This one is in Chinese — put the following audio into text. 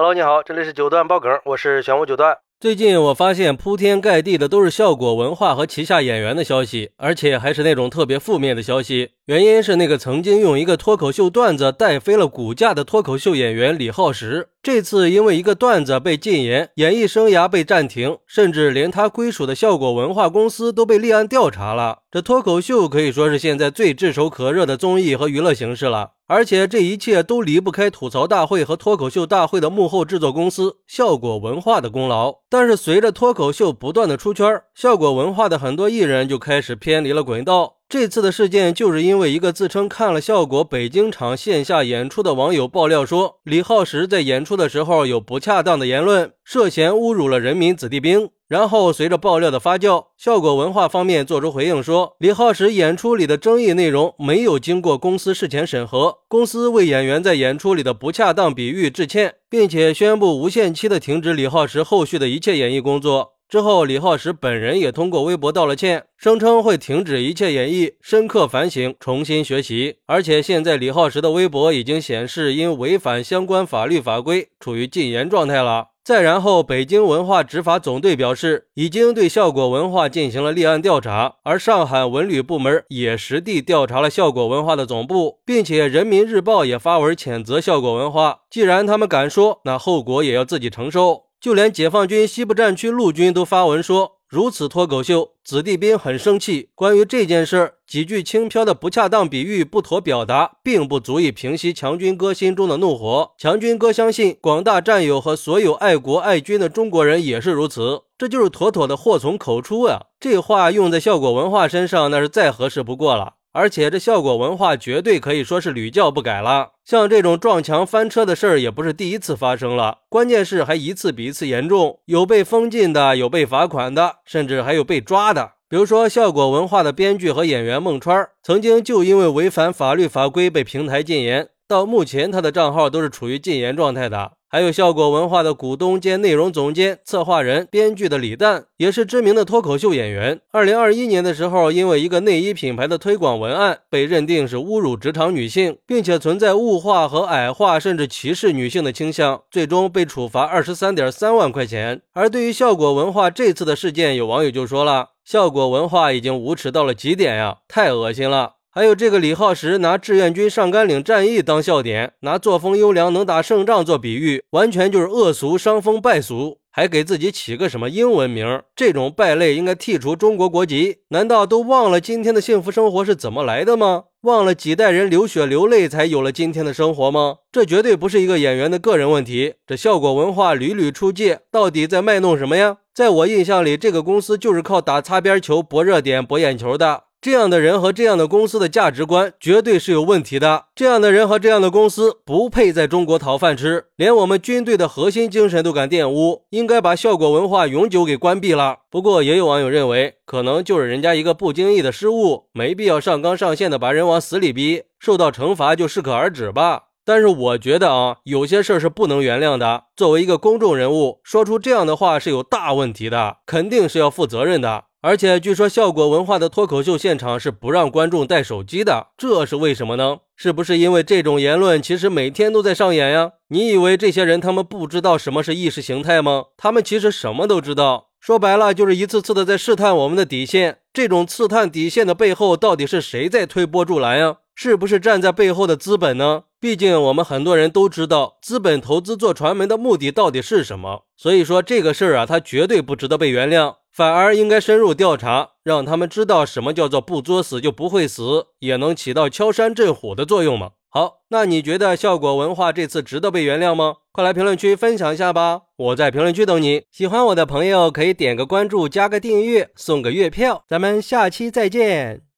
Hello，你好，这里是九段爆梗，我是玄武九段。最近我发现铺天盖地的都是效果文化和旗下演员的消息，而且还是那种特别负面的消息。原因是那个曾经用一个脱口秀段子带飞了股价的脱口秀演员李浩石，这次因为一个段子被禁言，演艺生涯被暂停，甚至连他归属的效果文化公司都被立案调查了。这脱口秀可以说是现在最炙手可热的综艺和娱乐形式了。而且这一切都离不开吐槽大会和脱口秀大会的幕后制作公司效果文化的功劳。但是随着脱口秀不断的出圈，效果文化的很多艺人就开始偏离了轨道。这次的事件就是因为一个自称看了效果北京场线下演出的网友爆料说，李浩石在演出的时候有不恰当的言论，涉嫌侮辱了人民子弟兵。然后随着爆料的发酵，效果文化方面做出回应说，李浩石演出里的争议内容没有经过公司事前审核，公司为演员在演出里的不恰当比喻致歉，并且宣布无限期的停止李浩石后续的一切演艺工作。之后，李浩石本人也通过微博道了歉，声称会停止一切演绎，深刻反省，重新学习。而且现在李浩石的微博已经显示因违反相关法律法规，处于禁言状态了。再然后，北京文化执法总队表示，已经对效果文化进行了立案调查，而上海文旅部门也实地调查了效果文化的总部，并且人民日报也发文谴责效果文化。既然他们敢说，那后果也要自己承受。就连解放军西部战区陆军都发文说。如此脱口秀，子弟兵很生气。关于这件事，几句轻飘的不恰当比喻、不妥表达，并不足以平息强军哥心中的怒火。强军哥相信，广大战友和所有爱国爱军的中国人也是如此。这就是妥妥的祸从口出啊！这话用在效果文化身上，那是再合适不过了。而且这效果文化绝对可以说是屡教不改了，像这种撞墙翻车的事儿也不是第一次发生了，关键是还一次比一次严重，有被封禁的，有被罚款的，甚至还有被抓的。比如说效果文化的编剧和演员孟川，曾经就因为违反法律法规被平台禁言，到目前他的账号都是处于禁言状态的。还有效果文化的股东兼内容总监、策划人、编剧的李诞，也是知名的脱口秀演员。二零二一年的时候，因为一个内衣品牌的推广文案，被认定是侮辱职场女性，并且存在物化和矮化甚至歧视女性的倾向，最终被处罚二十三点三万块钱。而对于效果文化这次的事件，有网友就说了：“效果文化已经无耻到了极点呀，太恶心了。”还有这个李浩石拿志愿军上甘岭战役当笑点，拿作风优良能打胜仗做比喻，完全就是恶俗伤风败俗，还给自己起个什么英文名？这种败类应该剔除中国国籍？难道都忘了今天的幸福生活是怎么来的吗？忘了几代人流血流泪才有了今天的生活吗？这绝对不是一个演员的个人问题。这效果文化屡屡出界，到底在卖弄什么呀？在我印象里，这个公司就是靠打擦边球博热点博眼球的。这样的人和这样的公司的价值观绝对是有问题的。这样的人和这样的公司不配在中国讨饭吃，连我们军队的核心精神都敢玷污，应该把效果文化永久给关闭了。不过，也有网友认为，可能就是人家一个不经意的失误，没必要上纲上线的把人往死里逼，受到惩罚就适可而止吧。但是我觉得啊，有些事儿是不能原谅的。作为一个公众人物，说出这样的话是有大问题的，肯定是要负责任的。而且据说效果文化的脱口秀现场是不让观众带手机的，这是为什么呢？是不是因为这种言论其实每天都在上演呀？你以为这些人他们不知道什么是意识形态吗？他们其实什么都知道，说白了就是一次次的在试探我们的底线。这种刺探底线的背后，到底是谁在推波助澜呀？是不是站在背后的资本呢？毕竟我们很多人都知道，资本投资做传媒的目的到底是什么。所以说这个事儿啊，它绝对不值得被原谅。反而应该深入调查，让他们知道什么叫做不作死就不会死，也能起到敲山震虎的作用嘛？好，那你觉得效果文化这次值得被原谅吗？快来评论区分享一下吧，我在评论区等你。喜欢我的朋友可以点个关注，加个订阅，送个月票。咱们下期再见。